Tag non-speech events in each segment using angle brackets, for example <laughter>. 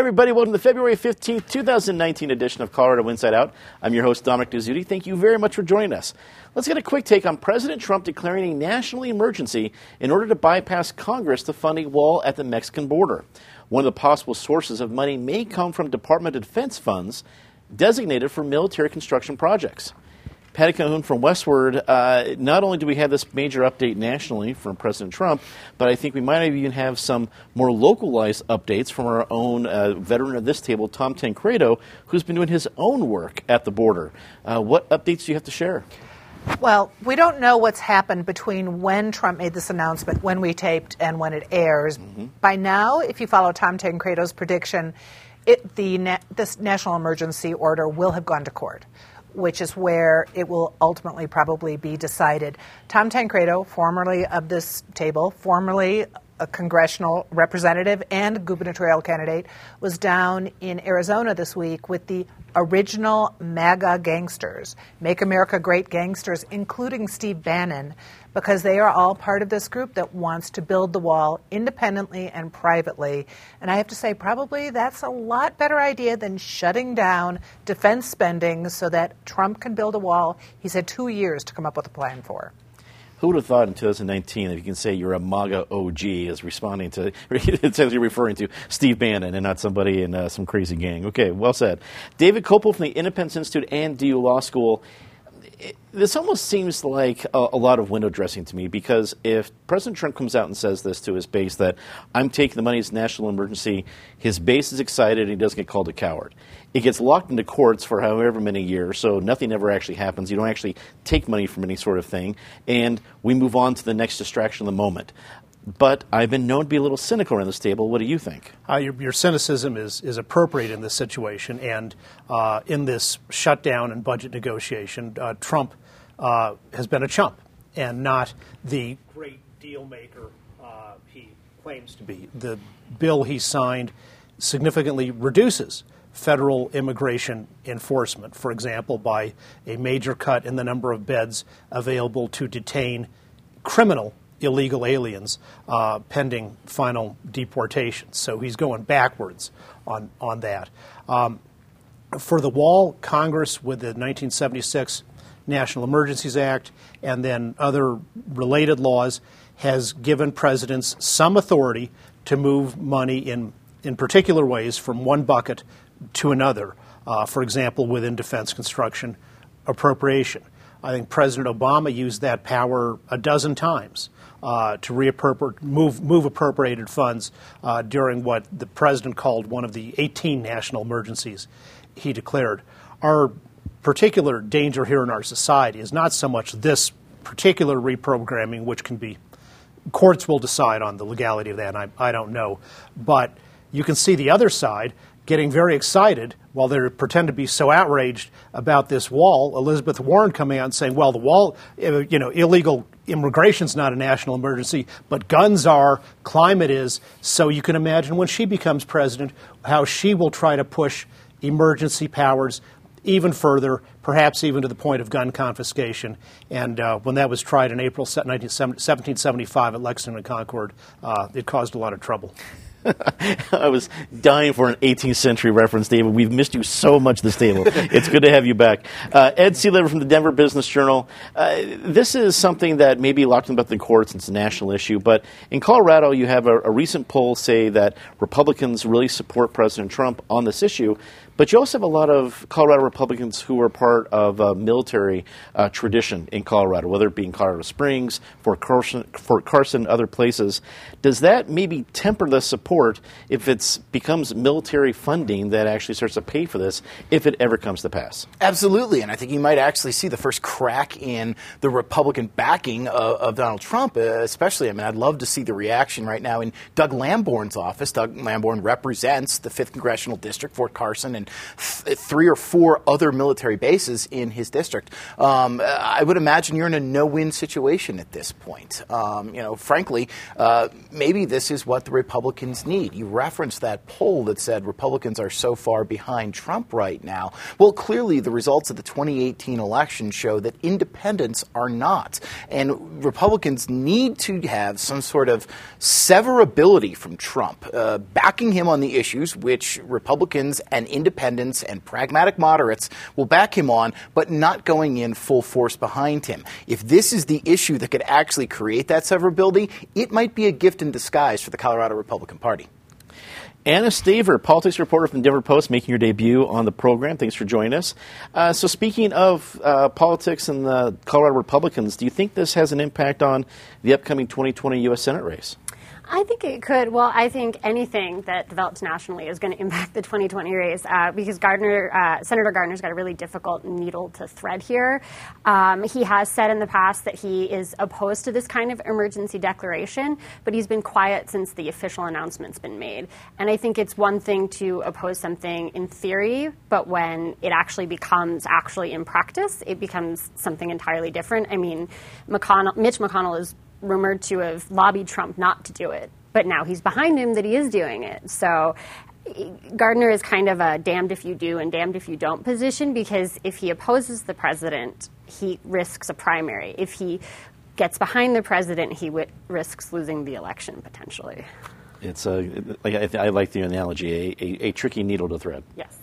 Everybody. Welcome to the February 15th, 2019 edition of Colorado Inside Out. I'm your host, Dominic Dezzutti. Thank you very much for joining us. Let's get a quick take on President Trump declaring a national emergency in order to bypass Congress to fund a wall at the Mexican border. One of the possible sources of money may come from Department of Defense funds designated for military construction projects. Patty Calhoun from Westword, uh, not only do we have this major update nationally from President Trump, but I think we might even have some more localized updates from our own uh, veteran of this table, Tom Tancredo, who's been doing his own work at the border. Uh, what updates do you have to share? Well, we don't know what's happened between when Trump made this announcement, when we taped, and when it airs. Mm-hmm. By now, if you follow Tom Tancredo's prediction, it, the na- this national emergency order will have gone to court which is where it will ultimately probably be decided. Tom Tancredo, formerly of this table, formerly a congressional representative and gubernatorial candidate, was down in Arizona this week with the original MAGA gangsters, Make America Great gangsters, including Steve Bannon, because they are all part of this group that wants to build the wall independently and privately. And I have to say, probably that's a lot better idea than shutting down defense spending so that Trump can build a wall. He's had two years to come up with a plan for. Who would have thought in 2019 that you can say you're a MAGA OG is responding to, <laughs> it's actually referring to Steve Bannon and not somebody in uh, some crazy gang. Okay, well said. David Kopel from the Independence Institute and DU Law School this almost seems like a, a, lot of window dressing to me because if President Trump comes out and says this to his base that I'm taking the money as national emergency, his base is excited and he doesn't get called a coward. It gets locked into courts for however many years, so nothing ever actually happens. You don't actually take money from any sort of thing, and we move on to the next distraction of the moment but I've been known to be a little cynical around this table. What do you think? Uh, your, your, cynicism is, is appropriate in this situation, and uh, in this shutdown and budget negotiation, uh, Trump uh, has been a chump and not the great deal maker uh, he claims to be. The bill he signed significantly reduces federal immigration enforcement, for example, by a major cut in the number of beds available to detain criminal illegal aliens uh, pending final deportation. So he's going backwards on, on that. Um, for the wall, Congress, with the 1976 National Emergencies Act and then other related laws, has given presidents some authority to move money in, in particular ways from one bucket to another. Uh, for example, within defense construction appropriation. I think President Obama used that power a dozen times uh, to move, move appropriated funds uh, during what the president called one of the 18 national emergencies he declared. Our particular danger here in our society is not so much this particular reprogramming, which can be courts will decide on the legality of that, I, I don't know. But you can see the other side getting very excited while they pretend to be so outraged about this wall. Elizabeth Warren coming out and saying, well, the wall, uh, you know, illegal immigration is not a national emergency, but guns are, climate is. So you can imagine when she becomes president how she will try to push emergency powers even further, perhaps even to the point of gun confiscation. And uh, when that was tried in April 1775 at Lexington and Concord, uh, it caused a lot of trouble. <laughs> I was dying for an 18th century reference, David. We've missed you so much this table. <laughs> it's good to have you back. Uh, Ed Sealover from the Denver Business Journal. Uh, this is something that may be locked in about the courts. It's a national issue. But in Colorado, you have a, a recent poll say that Republicans really support President Trump on this issue. But you also have a lot of Colorado Republicans who are part of a military uh, tradition in Colorado, whether it be in Colorado Springs, Fort Carson, Fort Carson, other places. Does that maybe temper the support if it becomes military funding that actually starts to pay for this, if it ever comes to pass? Absolutely, and I think you might actually see the first crack in the Republican backing of, of Donald Trump, uh, especially. I mean, I'd love to see the reaction right now in Doug Lamborn's office. Doug Lamborn represents the 5th Congressional District, Fort Carson, and th- three or four other military bases in his district. Um, I would imagine you're in a no-win situation at this point. Um, you know, frankly, uh, maybe this is what the Republicans Republicans need. You referenced that poll that said Republicans are so far behind Trump right now. Well, clearly the results of the 2018 election show that independents are not. And Republicans need to have some sort of severability from Trump, uh, backing him on the issues which Republicans and independents and pragmatic moderates will back him on, but not going in full force behind him. If this is the issue that could actually create that severability, it might be a gift in disguise for the Colorado Republican Party. Anna Staver, politics reporter from the Denver Post, making your debut on the program. Thanks for joining us. Uh, so, speaking of uh, politics and the Colorado Republicans, do you think this has an impact on the upcoming 2020 U.S. Senate race? I think it could. Well, I think anything that develops nationally is going to impact the 2020 race uh, because Gardner, uh, Senator Gardner's got a really difficult needle to thread here. Um, he has said in the past that he is opposed to this kind of emergency declaration, but he's been quiet since the official announcement's been made. And I think it's one thing to oppose something in theory, but when it actually becomes actually in practice, it becomes something entirely different. I mean, McConnell, Mitch McConnell is rumored to have lobbied Trump not to do it, but now he's behind him that he is doing it. So Gardner is kind of a damned if you do and damned if you don't position because if he opposes the president, he risks a primary. If he gets behind the president, he w- risks losing the election potentially. It's a, like, I, I like the analogy, a, a, a tricky needle to thread. Yes.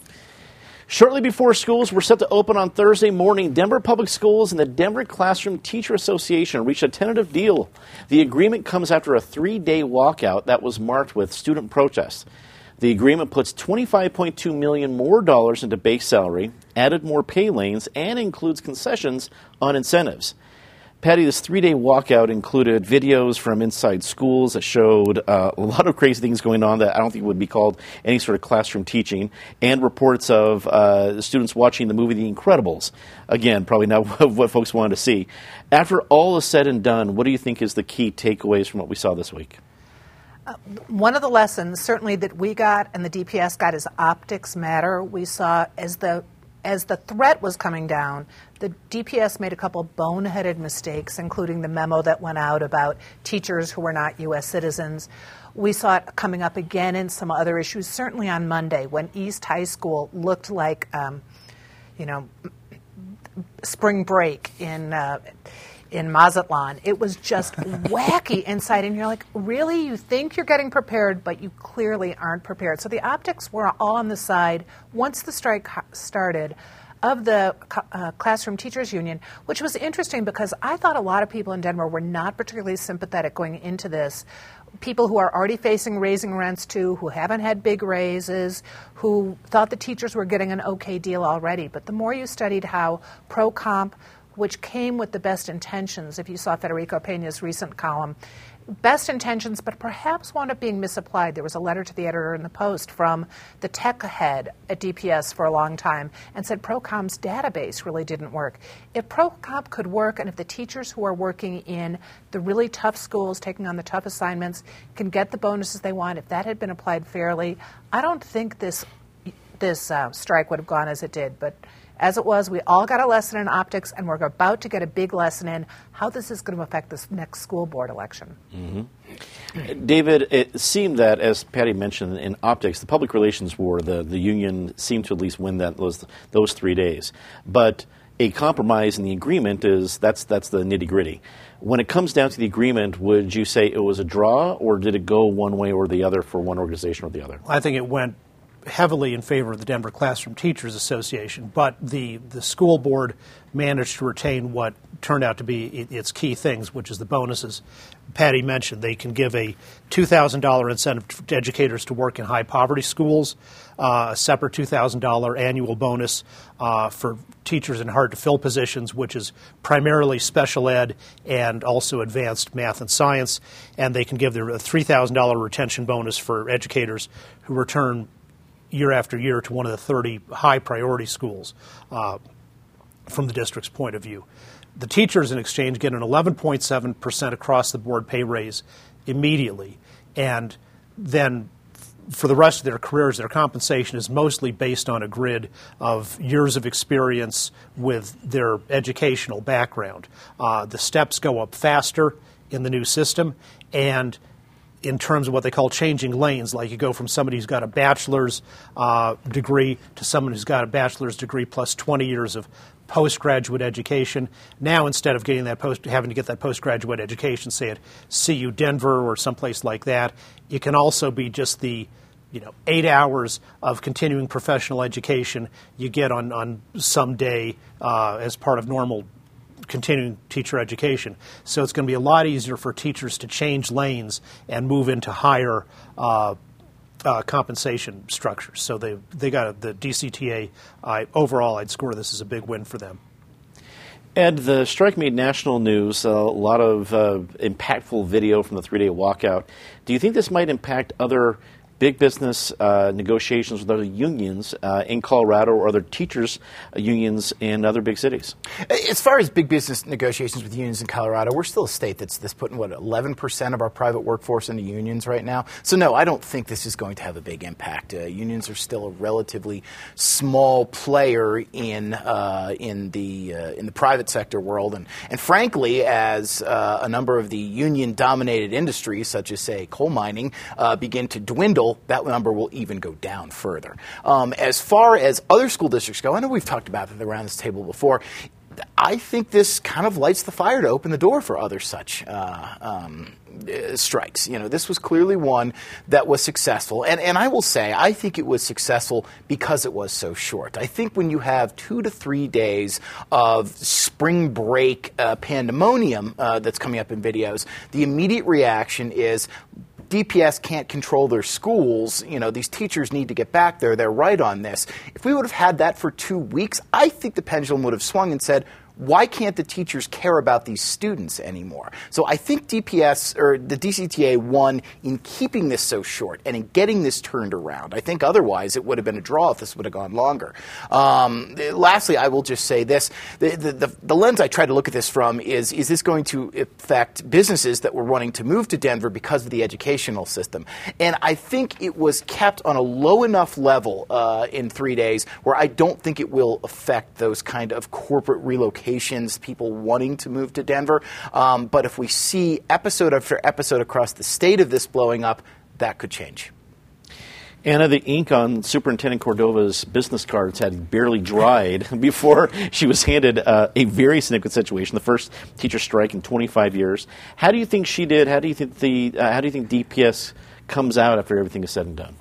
Shortly before schools were set to open on Thursday morning, Denver Public Schools and the Denver Classroom Teacher Association reached a tentative deal. The agreement comes after a three day walkout that was marked with student protests. The agreement puts 25.2 million more dollars into base salary, added more pay lanes, and includes concessions on incentives. Patty, this three day walkout included videos from inside schools that showed uh, a lot of crazy things going on that I don't think would be called any sort of classroom teaching, and reports of uh, students watching the movie The Incredibles. Again, probably not <laughs> what folks wanted to see. After all is said and done, what do you think is the key takeaways from what we saw this week? Uh, one of the lessons, certainly that we got and the DPS got, is optics matter. We saw as the as the threat was coming down, the DPS made a couple boneheaded mistakes, including the memo that went out about teachers who were not U.S. citizens. We saw it coming up again in some other issues, certainly on Monday when East High School looked like, um, you know, spring break in. Uh, in Mazatlan. It was just <laughs> wacky inside, and you're like, really? You think you're getting prepared, but you clearly aren't prepared. So the optics were all on the side once the strike started of the uh, Classroom Teachers Union, which was interesting because I thought a lot of people in Denver were not particularly sympathetic going into this. People who are already facing raising rents too, who haven't had big raises, who thought the teachers were getting an okay deal already. But the more you studied how pro comp which came with the best intentions. If you saw Federico Pena's recent column, best intentions, but perhaps wound up being misapplied. There was a letter to the editor in the Post from the tech head at DPS for a long time and said ProComp's database really didn't work. If ProComp could work, and if the teachers who are working in the really tough schools, taking on the tough assignments, can get the bonuses they want, if that had been applied fairly, I don't think this this uh, strike would have gone as it did. But as it was, we all got a lesson in optics, and we're about to get a big lesson in how this is going to affect this next school board election. Mm-hmm. David, it seemed that, as Patty mentioned, in optics, the public relations war, the, the union seemed to at least win that those, those three days. But a compromise in the agreement is that's, that's the nitty gritty. When it comes down to the agreement, would you say it was a draw, or did it go one way or the other for one organization or the other? I think it went heavily in favor of the Denver Classroom Teachers Association, but the, the school board managed to retain what turned out to be its key things, which is the bonuses. Patty mentioned they can give a $2,000 incentive to educators to work in high poverty schools, uh, a separate $2,000 annual bonus uh, for teachers in hard to fill positions, which is primarily special ed and also advanced math and science. And they can give their $3,000 retention bonus for educators who return year after year to one of the 30 high priority schools uh, from the district's point of view. The teachers in exchange get an 11.7% across the board pay raise immediately. And then for the rest of their careers, their compensation is mostly based on a grid of years of experience with their educational background. Uh, the steps go up faster in the new system, and in terms of what they call changing lanes, like you go from somebody who's got a bachelor's uh, degree to someone who's got a bachelor's degree plus 20 years of postgraduate education. Now, instead of getting that post, having to get that postgraduate education, say at CU Denver or someplace like that, it can also be just the you know eight hours of continuing professional education you get on on some day uh, as part of normal continuing teacher education. So it's going to be a lot easier for teachers to change lanes and move into higher uh, uh, compensation structures. So they they got the DCTA. I, overall, I'd score this as a big win for them. Ed, the strike made national news. A lot of uh, impactful video from the three-day walkout. Do you think this might impact other big business uh, negotiations with other unions uh, in Colorado or other teachers' uh, unions in other big cities? As far as big business negotiations with unions in Colorado, we're still a state that's, that's putting, what, 11% of our private workforce into unions right now. So, no, I don't think this is going to have a big impact. Uh, unions are still a relatively small player in, uh, in, the, uh, in the private sector world. And, and frankly, as a number of the union dominated industries, such as, say, coal mining, begin to dwindle, that number will even go down further. Um, as far as other school districts go, I know we've talked about it around this table before. I think this kind of lights the fire to open the door for other such uh, um, strikes. You know, this was clearly one that was successful. And, and I will say, I think it was successful because it was so short. I think when you have two to three days of spring break uh, pandemonium uh, that's coming up in videos, the immediate reaction is DPS can't control their schools. You know, these teachers need to get back there. They're right on this. If we would have had that for two weeks, I think the pendulum would have swung and said, why can't the teachers care about these students anymore? So I think DPS or the DCTA won in keeping this so short and in getting this turned around. I think otherwise it would have been a draw if this would have gone longer. Um, lastly, I will just say this: the, the, the, the, lens I try to look at this from is is this going to affect businesses that were wanting to move to Denver because of the educational system? And I think it was kept on a low enough level uh, in three days where I don't think it will affect those kind of corporate relocations people wanting to move to Denver. Um, but if we see episode after episode across the state of this blowing up, that could change. Anna, the ink on Superintendent Cordova's business cards had barely dried <laughs> before she was handed uh, a very significant situation, the first teacher strike in 25 years. How do you think she did? How do you think the uh, How do you think DPS comes out after everything is said and done?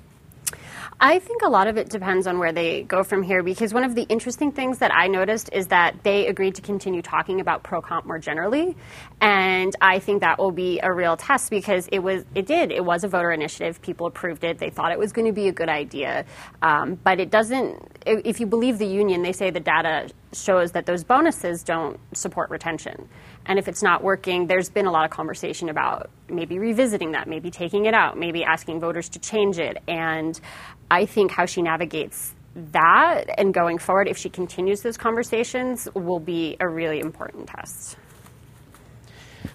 I think a lot of it depends on where they go from here because one of the interesting things that I noticed is that they agreed to continue talking about pro comp more generally. And I think that will be a real test because it was it did. It was a voter initiative. People approved it. They thought it was going to be a good idea. Um, but it doesn't if you believe the union, they say the data shows that those bonuses don't support retention. And if it's not working, there's been a lot of conversation about maybe revisiting that, maybe taking it out, maybe asking voters to change it. And I think how she navigates that and going forward, if she continues those conversations, will be a really important test.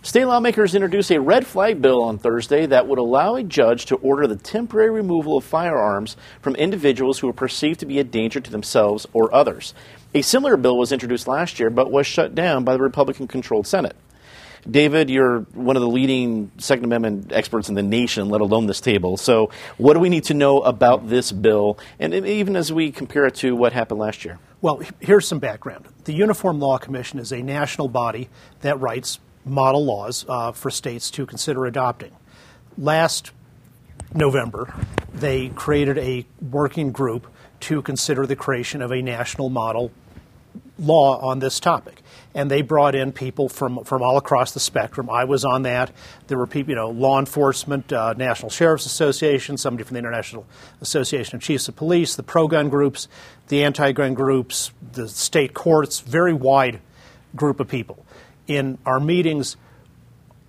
State lawmakers introduced a red flag bill on Thursday that would allow a judge to order the temporary removal of firearms from individuals who are perceived to be a danger to themselves or others. A similar bill was introduced last year but was shut down by the Republican controlled Senate. David, you're one of the leading Second Amendment experts in the nation, let alone this table. So, what do we need to know about this bill, and even as we compare it to what happened last year? Well, here's some background. The Uniform Law Commission is a national body that writes model laws uh, for states to consider adopting. Last November, they created a working group to consider the creation of a national model law on this topic. And they brought in people from, from all across the spectrum. I was on that. There were people, you know, law enforcement, uh, National Sheriff's Association, somebody from the International Association of Chiefs of Police, the pro gun groups, the anti gun groups, the state courts, very wide group of people. In our meetings,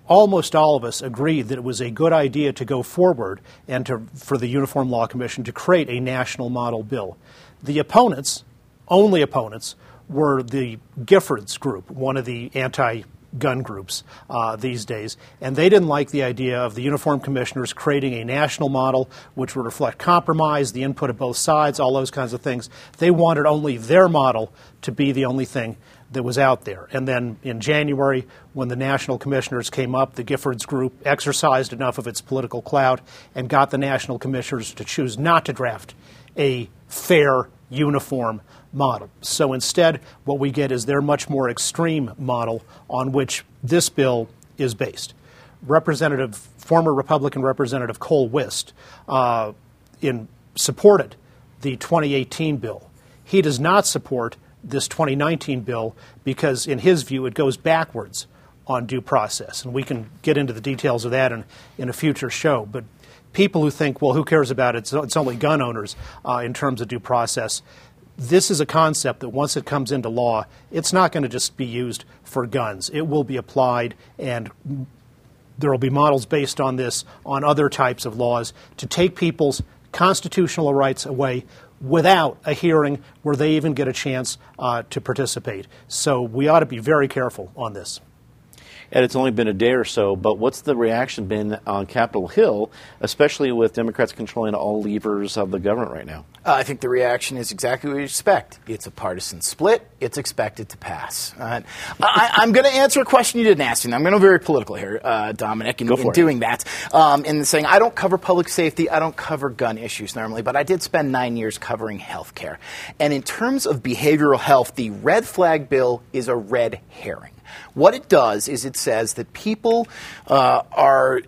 almost all of us agreed that it was a good idea to go forward and to, for the Uniform Law Commission to create a national model bill. The opponents, only opponents, were the Giffords group, one of the anti gun groups uh, these days. And they didn't like the idea of the uniform commissioners creating a national model which would reflect compromise, the input of both sides, all those kinds of things. They wanted only their model to be the only thing that was out there. And then in January, when the national commissioners came up, the Giffords group exercised enough of its political clout and got the national commissioners to choose not to draft a fair, uniform model. So instead, what we get is their much more extreme model on which this bill is based. Representative, former Republican Representative Cole Wist, uh, in supported the 2018 bill. He does not support this 2019 bill because, in his view, it goes backwards on due process. And we can get into the details of that in, in a future show. But people who think, well, who cares about it? It's, only gun owners uh, in terms of due process. This is a concept that once it comes into law, it's not going to just be used for guns. It will be applied, and there will be models based on this on other types of laws to take people's constitutional rights away without a hearing where they even get a chance uh, to participate. So we ought to be very careful on this. And it's only been a day or so, but what's the reaction been on Capitol Hill, especially with Democrats controlling all levers of the government right now? Uh, I think the reaction is exactly what you expect. It's a partisan split. It's expected to pass. Uh, I, am going to answer a question you didn't ask, and I'm going to be very political here, uh, Dominic, in, in doing that. Um, in saying I don't cover public safety, I don't cover gun issues normally, but I did spend nine years covering health care. And in terms of behavioral health, the red flag bill is a red herring. What it does is it says that people uh, are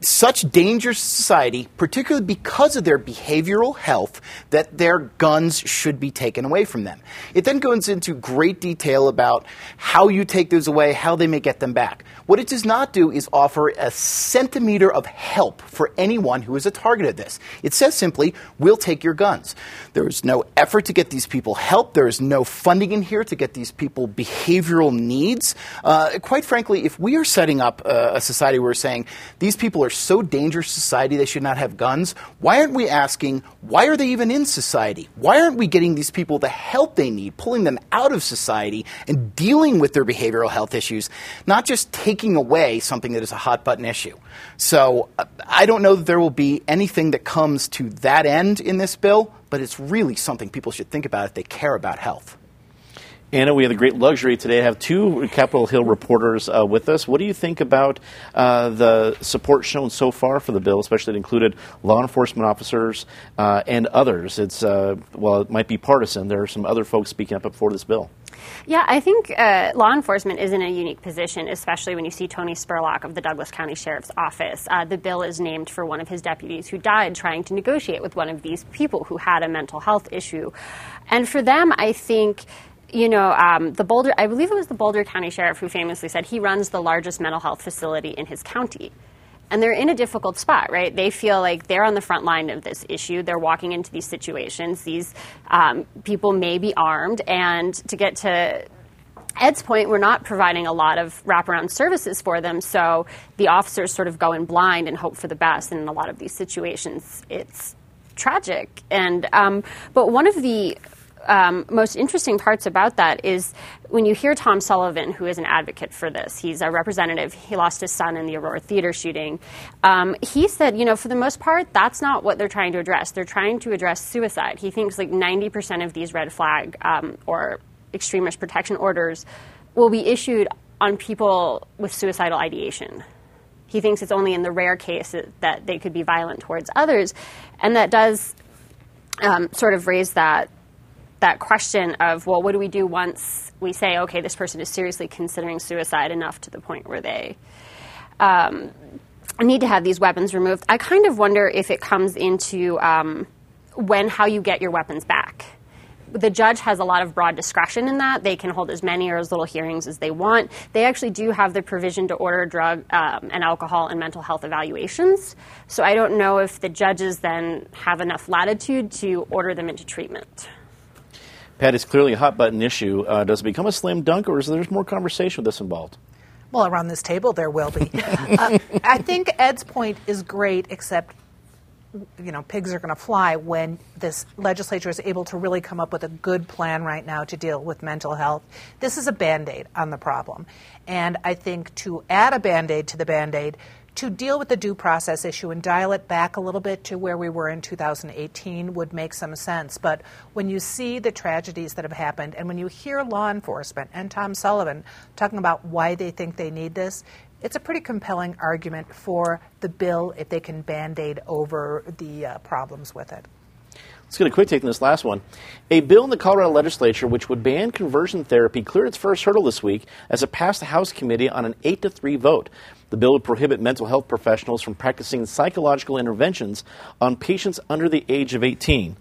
such dangerous to society, particularly because of their behavioral health, that their guns should be taken away from them. It then goes into great detail about how you take those away, how they may get them back. What it does not do is offer a centimeter of help for anyone who is a target of this. It says simply, we'll take your guns. There is no effort to get these people help. There is no funding in here to get these people behavioral needs. Uh, quite frankly, if we are setting up a, a society where we're saying these people are so dangerous to society they should not have guns, why aren't we asking, why are they even in society? Why aren't we getting these people the help they need, pulling them out of society and dealing with their behavioral health issues, not just taking taking away something that is a hot button issue. So uh, I don't know that there will be anything that comes to that end in this bill, but it's really something people should think about if they care about health. Anna, we have the great luxury today to have two Capitol Hill reporters uh, with us. What do you think about uh, the support shown so far for the bill, especially that included law enforcement officers uh, and others? It's uh, well, it might be partisan. There are some other folks speaking up for this bill. Yeah, I think uh, law enforcement is in a unique position, especially when you see Tony Spurlock of the Douglas County Sheriff's Office. Uh, the bill is named for one of his deputies who died trying to negotiate with one of these people who had a mental health issue. And for them, I think you know, um, the Boulder, I believe it was the Boulder County Sheriff who famously said he runs the largest mental health facility in his county. And they're in a difficult spot, right? They feel like they're on the front line of this issue. They're walking into these situations. These um, people may be armed. And to get to Ed's point, we're not providing a lot of wraparound services for them. So the officers sort of go in blind and hope for the best. And in a lot of these situations, it's tragic. And um, but one of the um, most interesting parts about that is when you hear Tom Sullivan, who is an advocate for this, he's a representative. He lost his son in the Aurora Theater shooting. Um, he said, you know, for the most part, that's not what they're trying to address. They're trying to address suicide. He thinks like 90% of these red flag um, or extremist protection orders will be issued on people with suicidal ideation. He thinks it's only in the rare case that they could be violent towards others. And that does um, sort of raise that that question of, well, what do we do once we say, okay, this person is seriously considering suicide enough to the point where they um, need to have these weapons removed? I kind of wonder if it comes into um, when how you get your weapons back. The judge has a lot of broad discretion in that. They can hold as many or as little hearings as they want. They actually do have the provision to order drug um, and alcohol and mental health evaluations. So I don't know if the judges then have enough latitude to order them into treatment. Pat, it's clearly a hot button issue. Uh, does it become a slam dunk, or is there more conversation with this involved? Well, around this table, there will be. <laughs> uh, I think Ed's point is great, except you know, pigs are going to fly when this legislature is able to really come up with a good plan right now to deal with mental health. This is a band aid on the problem. And I think to add a band aid to the band aid, to deal with the due process issue and dial it back a little bit to where we were in 2018 would make some sense. But when you see the tragedies that have happened and when you hear law enforcement and Tom Sullivan talking about why they think they need this, it's a pretty compelling argument for the bill if they can band aid over the uh, problems with it. Let's get a quick take on this last one. A bill in the Colorado legislature which would ban conversion therapy cleared its first hurdle this week as it passed the House committee on an 8 to 3 vote. The bill would prohibit mental health professionals from practicing psychological interventions on patients under the age of 18.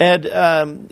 Ed, um,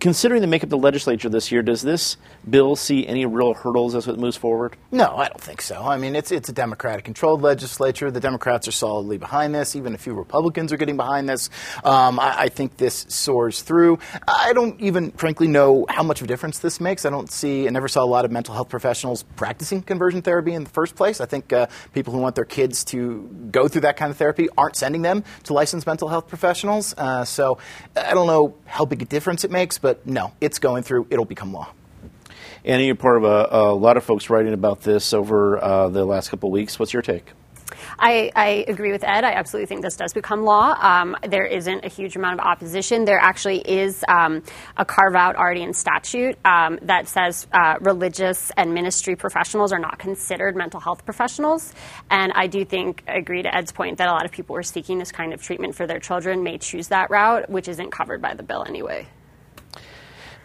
considering the makeup of the legislature this year, does this bill see any real hurdles as it moves forward? No, I don't think so. I mean, it's it's a Democratic controlled legislature. The Democrats are solidly behind this. Even a few Republicans are getting behind this. Um, I, I, think this soars through. I don't even, frankly, know how much of a difference this makes. I don't see, I never saw a lot of mental health professionals practicing conversion therapy in the first place. I think uh, people who want their kids to go through that kind of therapy aren't sending them to licensed mental health professionals. Uh, so I don't know how big a difference it makes, but no, it's going through. It'll become law. Annie, you're part of a, a lot of folks writing about this over uh, the last couple of weeks. What's your take? I, I, agree with Ed. I absolutely think this does become law. Um, there isn't a huge amount of opposition. There actually is um, a carve out already in statute um, that says uh, religious and ministry professionals are not considered mental health professionals. And I do think, I agree to Ed's point, that a lot of people who are seeking this kind of treatment for their children may choose that route, which isn't covered by the bill anyway.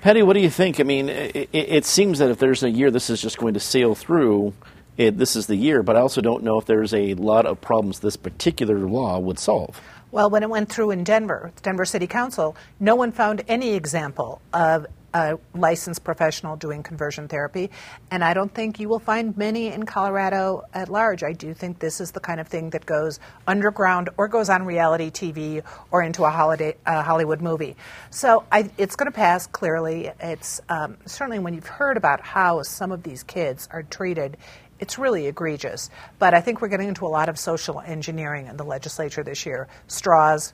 Patty, what do you think? I mean, it, it, seems that if there's a year this is just going to sail through, it, this is the year, but I also don't know if there's a lot of problems this particular law would solve. Well, when it went through in Denver, Denver City Council, no one found any example of a licensed professional doing conversion therapy, and I don't think you will find many in Colorado at large. I do think this is the kind of thing that goes underground or goes on reality TV or into a holiday, Hollywood movie. So I, it's going to pass clearly. It's um, certainly when you've heard about how some of these kids are treated. It's really egregious. But I think we're getting into a lot of social engineering in the legislature this year. Straws,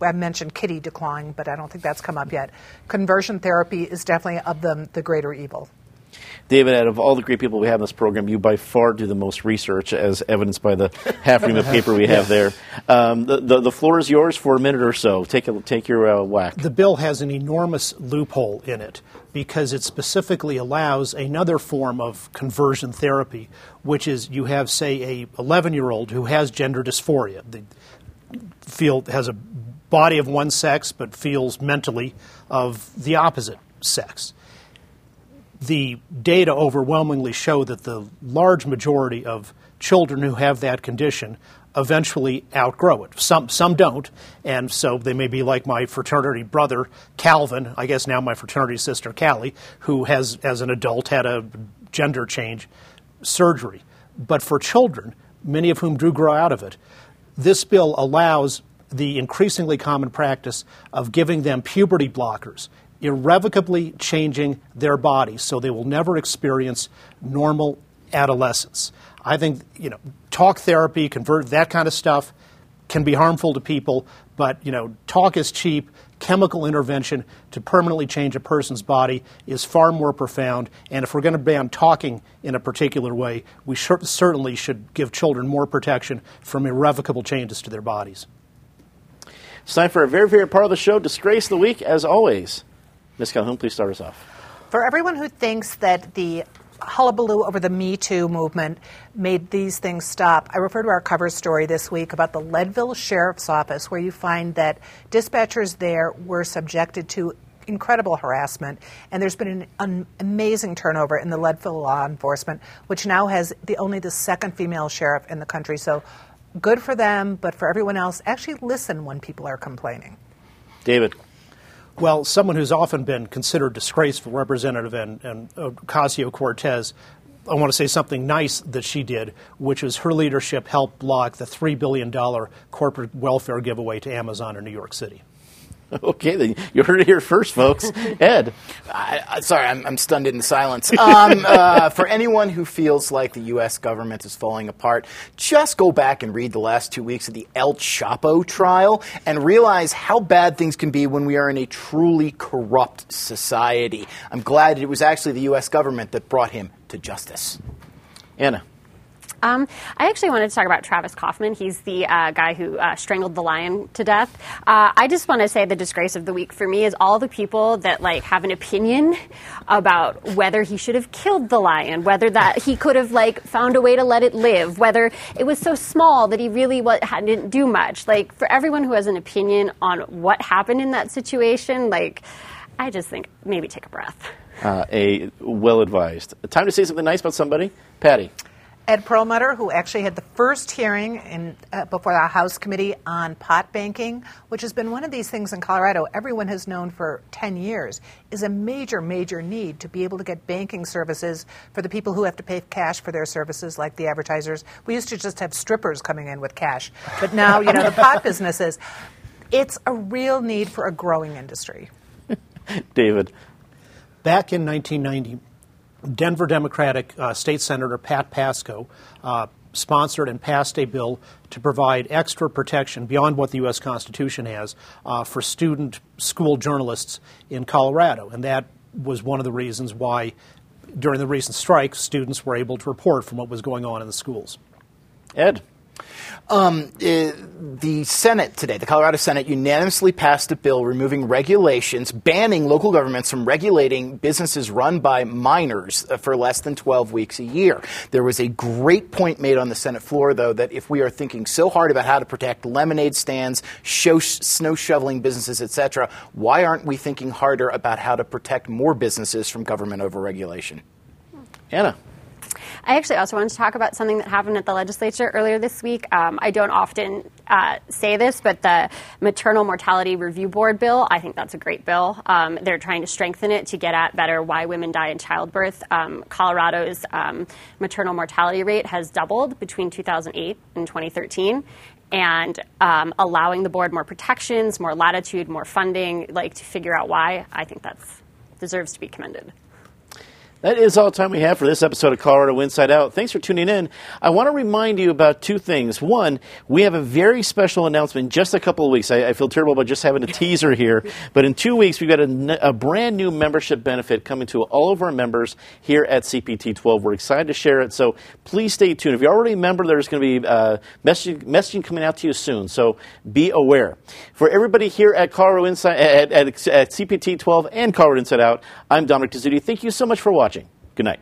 I mentioned kitty decline, but I don't think that's come up yet. Conversion therapy is definitely of the, the greater evil. David, out of all the great people we have in this program, you by far do the most research, as evidenced by the half ream of paper we have <laughs> there. Um, the, the, the, floor is yours for a minute or so. Take, a, take your uh, whack. The bill has an enormous loophole in it because it specifically allows another form of conversion therapy, which is you have, say, a 11 year old who has gender dysphoria. The field has a body of one sex but feels mentally of the opposite sex. The data overwhelmingly show that the large majority of children who have that condition eventually outgrow it. Some some don't, and so they may be like my fraternity brother Calvin. I guess now my fraternity sister Callie, who has as an adult had a gender change surgery. But for children, many of whom do grow out of it, this bill allows the increasingly common practice of giving them puberty blockers, irrevocably changing their bodies so they will never experience normal adolescence. I think, you know, talk therapy, convert that kind of stuff can be harmful to people, but, you know, talk is cheap. Chemical intervention to permanently change a person's body is far more profound. And if we're going to ban talking in a particular way, we certainly should give children more protection from irrevocable changes to their bodies. It's time for a very favorite part of the show, Disgrace the Week, as always. Ms. Calhoun, please start us off. For everyone who thinks that the hullabaloo over the Me Too movement made these things stop. I refer to our cover story this week about the Leadville Sheriff's Office, where you find that dispatchers there were subjected to incredible harassment, and there's been an, an, amazing turnover in the Leadville law enforcement, which now has the only the second female sheriff in the country. So good for them, but for everyone else, actually listen when people are complaining. David. Well, someone who's often been considered disgraceful, Representative and, and Ocasio Cortez, I want to say something nice that she did, which is her leadership helped block the $3 billion corporate welfare giveaway to Amazon in New York City. <laughs> Okay, then you heard it here first, folks. <laughs> Ed. I, I, sorry, I'm, I'm, stunned in silence. Um, <laughs> uh, for anyone who feels like the U.S. government is falling apart, just go back and read the last two weeks of the El Chapo trial and realize how bad things can be when we are in a truly corrupt society. I'm glad it was actually the U.S. government that brought him to justice. Anna. Um, I actually wanted to talk about Travis Kauffman. He's the uh, guy who uh, strangled the lion to death. Uh, I just want to say the disgrace of the week for me is all the people that like have an opinion about whether he should have killed the lion, whether that he could have like found a way to let it live, whether it was so small that he really what, didn't do much. Like for everyone who has an opinion on what happened in that situation, like I just think maybe take a breath. Uh, a well advised. Time to say something nice about somebody, Patty. Ed Perlmutter, who actually had the first hearing in, uh, before the House Committee on pot banking, which has been one of these things in Colorado everyone has known for 10 years, is a major, major need to be able to get banking services for the people who have to pay cash for their services, like the advertisers. We used to just have strippers coming in with cash, but now, you know, the pot <laughs> businesses. It's a real need for a growing industry. David. Back in 1990, Denver Democratic uh, State Senator Pat Pascoe uh, sponsored and passed a bill to provide extra protection beyond what the U.S. Constitution has uh, for student school journalists in Colorado. And that was one of the reasons why, during the recent strike, students were able to report from what was going on in the schools. Ed. Um, uh, the Senate today, the Colorado Senate, unanimously passed a bill removing regulations banning local governments from regulating businesses run by minors uh, for less than 12 weeks a year. There was a great point made on the Senate floor, though, that if we are thinking so hard about how to protect lemonade stands, show, snow shoveling businesses, etc., why aren't we thinking harder about how to protect more businesses from government overregulation? Anna. I actually also wanted to talk about something that happened at the legislature earlier this week. Um, I don't often uh, say this, but the Maternal Mortality Review Board bill, I think that's a great bill. Um, they're trying to strengthen it to get at better why women die in childbirth. Um, Colorado's um, maternal mortality rate has doubled between 2008 and 2013 and um, allowing the board more protections, more latitude, more funding, like to figure out why, I think that deserves to be commended. That is all the time we have for this episode of Colorado Inside Out. Thanks for tuning in. I want to remind you about two things. One, we have a very special announcement in just a couple of weeks. I, I feel terrible about just having a teaser here, but in two weeks, we've got a, a, brand new membership benefit coming to all of our members here at CPT 12. We're excited to share it, so please stay tuned. If you're already a member, there's going to be uh, messaging, messaging coming out to you soon, so be aware. For everybody here at Colorado Inside, at, at, at CPT 12 and Colorado Inside Out, I'm Dominic Dezzutti. Thank you so much for watching. Good night.